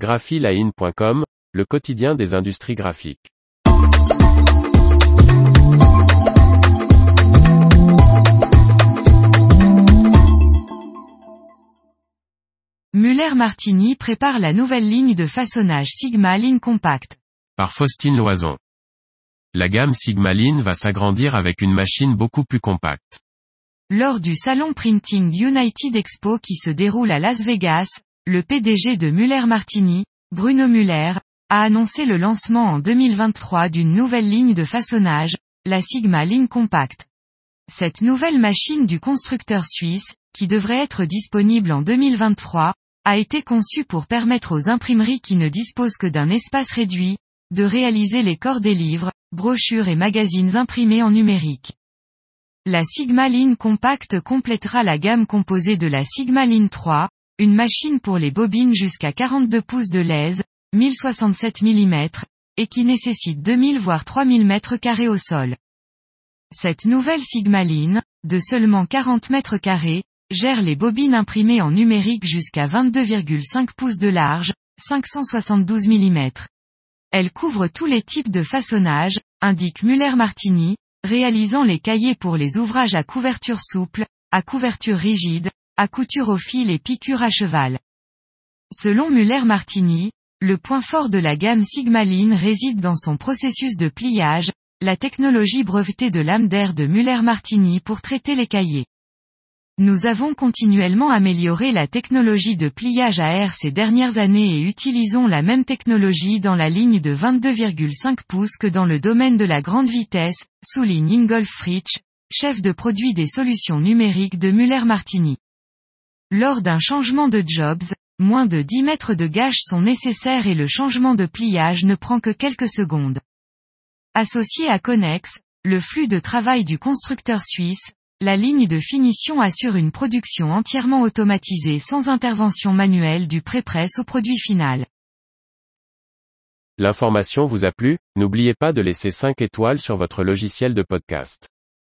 graphiline.com, le quotidien des industries graphiques. Muller-Martini prépare la nouvelle ligne de façonnage Sigma Line Compact. Par Faustine Loison. La gamme Sigma Line va s'agrandir avec une machine beaucoup plus compacte. Lors du salon Printing United Expo qui se déroule à Las Vegas, le PDG de Muller-Martini, Bruno Muller, a annoncé le lancement en 2023 d'une nouvelle ligne de façonnage, la Sigma Line Compact. Cette nouvelle machine du constructeur suisse, qui devrait être disponible en 2023, a été conçue pour permettre aux imprimeries qui ne disposent que d'un espace réduit, de réaliser les corps des livres, brochures et magazines imprimés en numérique. La Sigma Line Compact complétera la gamme composée de la Sigma Line 3, une machine pour les bobines jusqu'à 42 pouces de lèse, 1067 mm, et qui nécessite 2000 voire 3000 mètres carrés au sol. Cette nouvelle Sigma Line, de seulement 40 mètres carrés, gère les bobines imprimées en numérique jusqu'à 22,5 pouces de large, 572 mm. Elle couvre tous les types de façonnage, indique Muller-Martini, réalisant les cahiers pour les ouvrages à couverture souple, à couverture rigide, à couture au fil et piqûre à cheval. Selon Muller-Martini, le point fort de la gamme Sigmaline réside dans son processus de pliage, la technologie brevetée de lame d'air de Muller-Martini pour traiter les cahiers. Nous avons continuellement amélioré la technologie de pliage à air ces dernières années et utilisons la même technologie dans la ligne de 22,5 pouces que dans le domaine de la grande vitesse, souligne Ingolf Fritsch, chef de produit des solutions numériques de Muller-Martini. Lors d'un changement de jobs, moins de 10 mètres de gage sont nécessaires et le changement de pliage ne prend que quelques secondes. Associé à Connex, le flux de travail du constructeur suisse, la ligne de finition assure une production entièrement automatisée sans intervention manuelle du pré-presse au produit final. L'information vous a plu, n'oubliez pas de laisser 5 étoiles sur votre logiciel de podcast.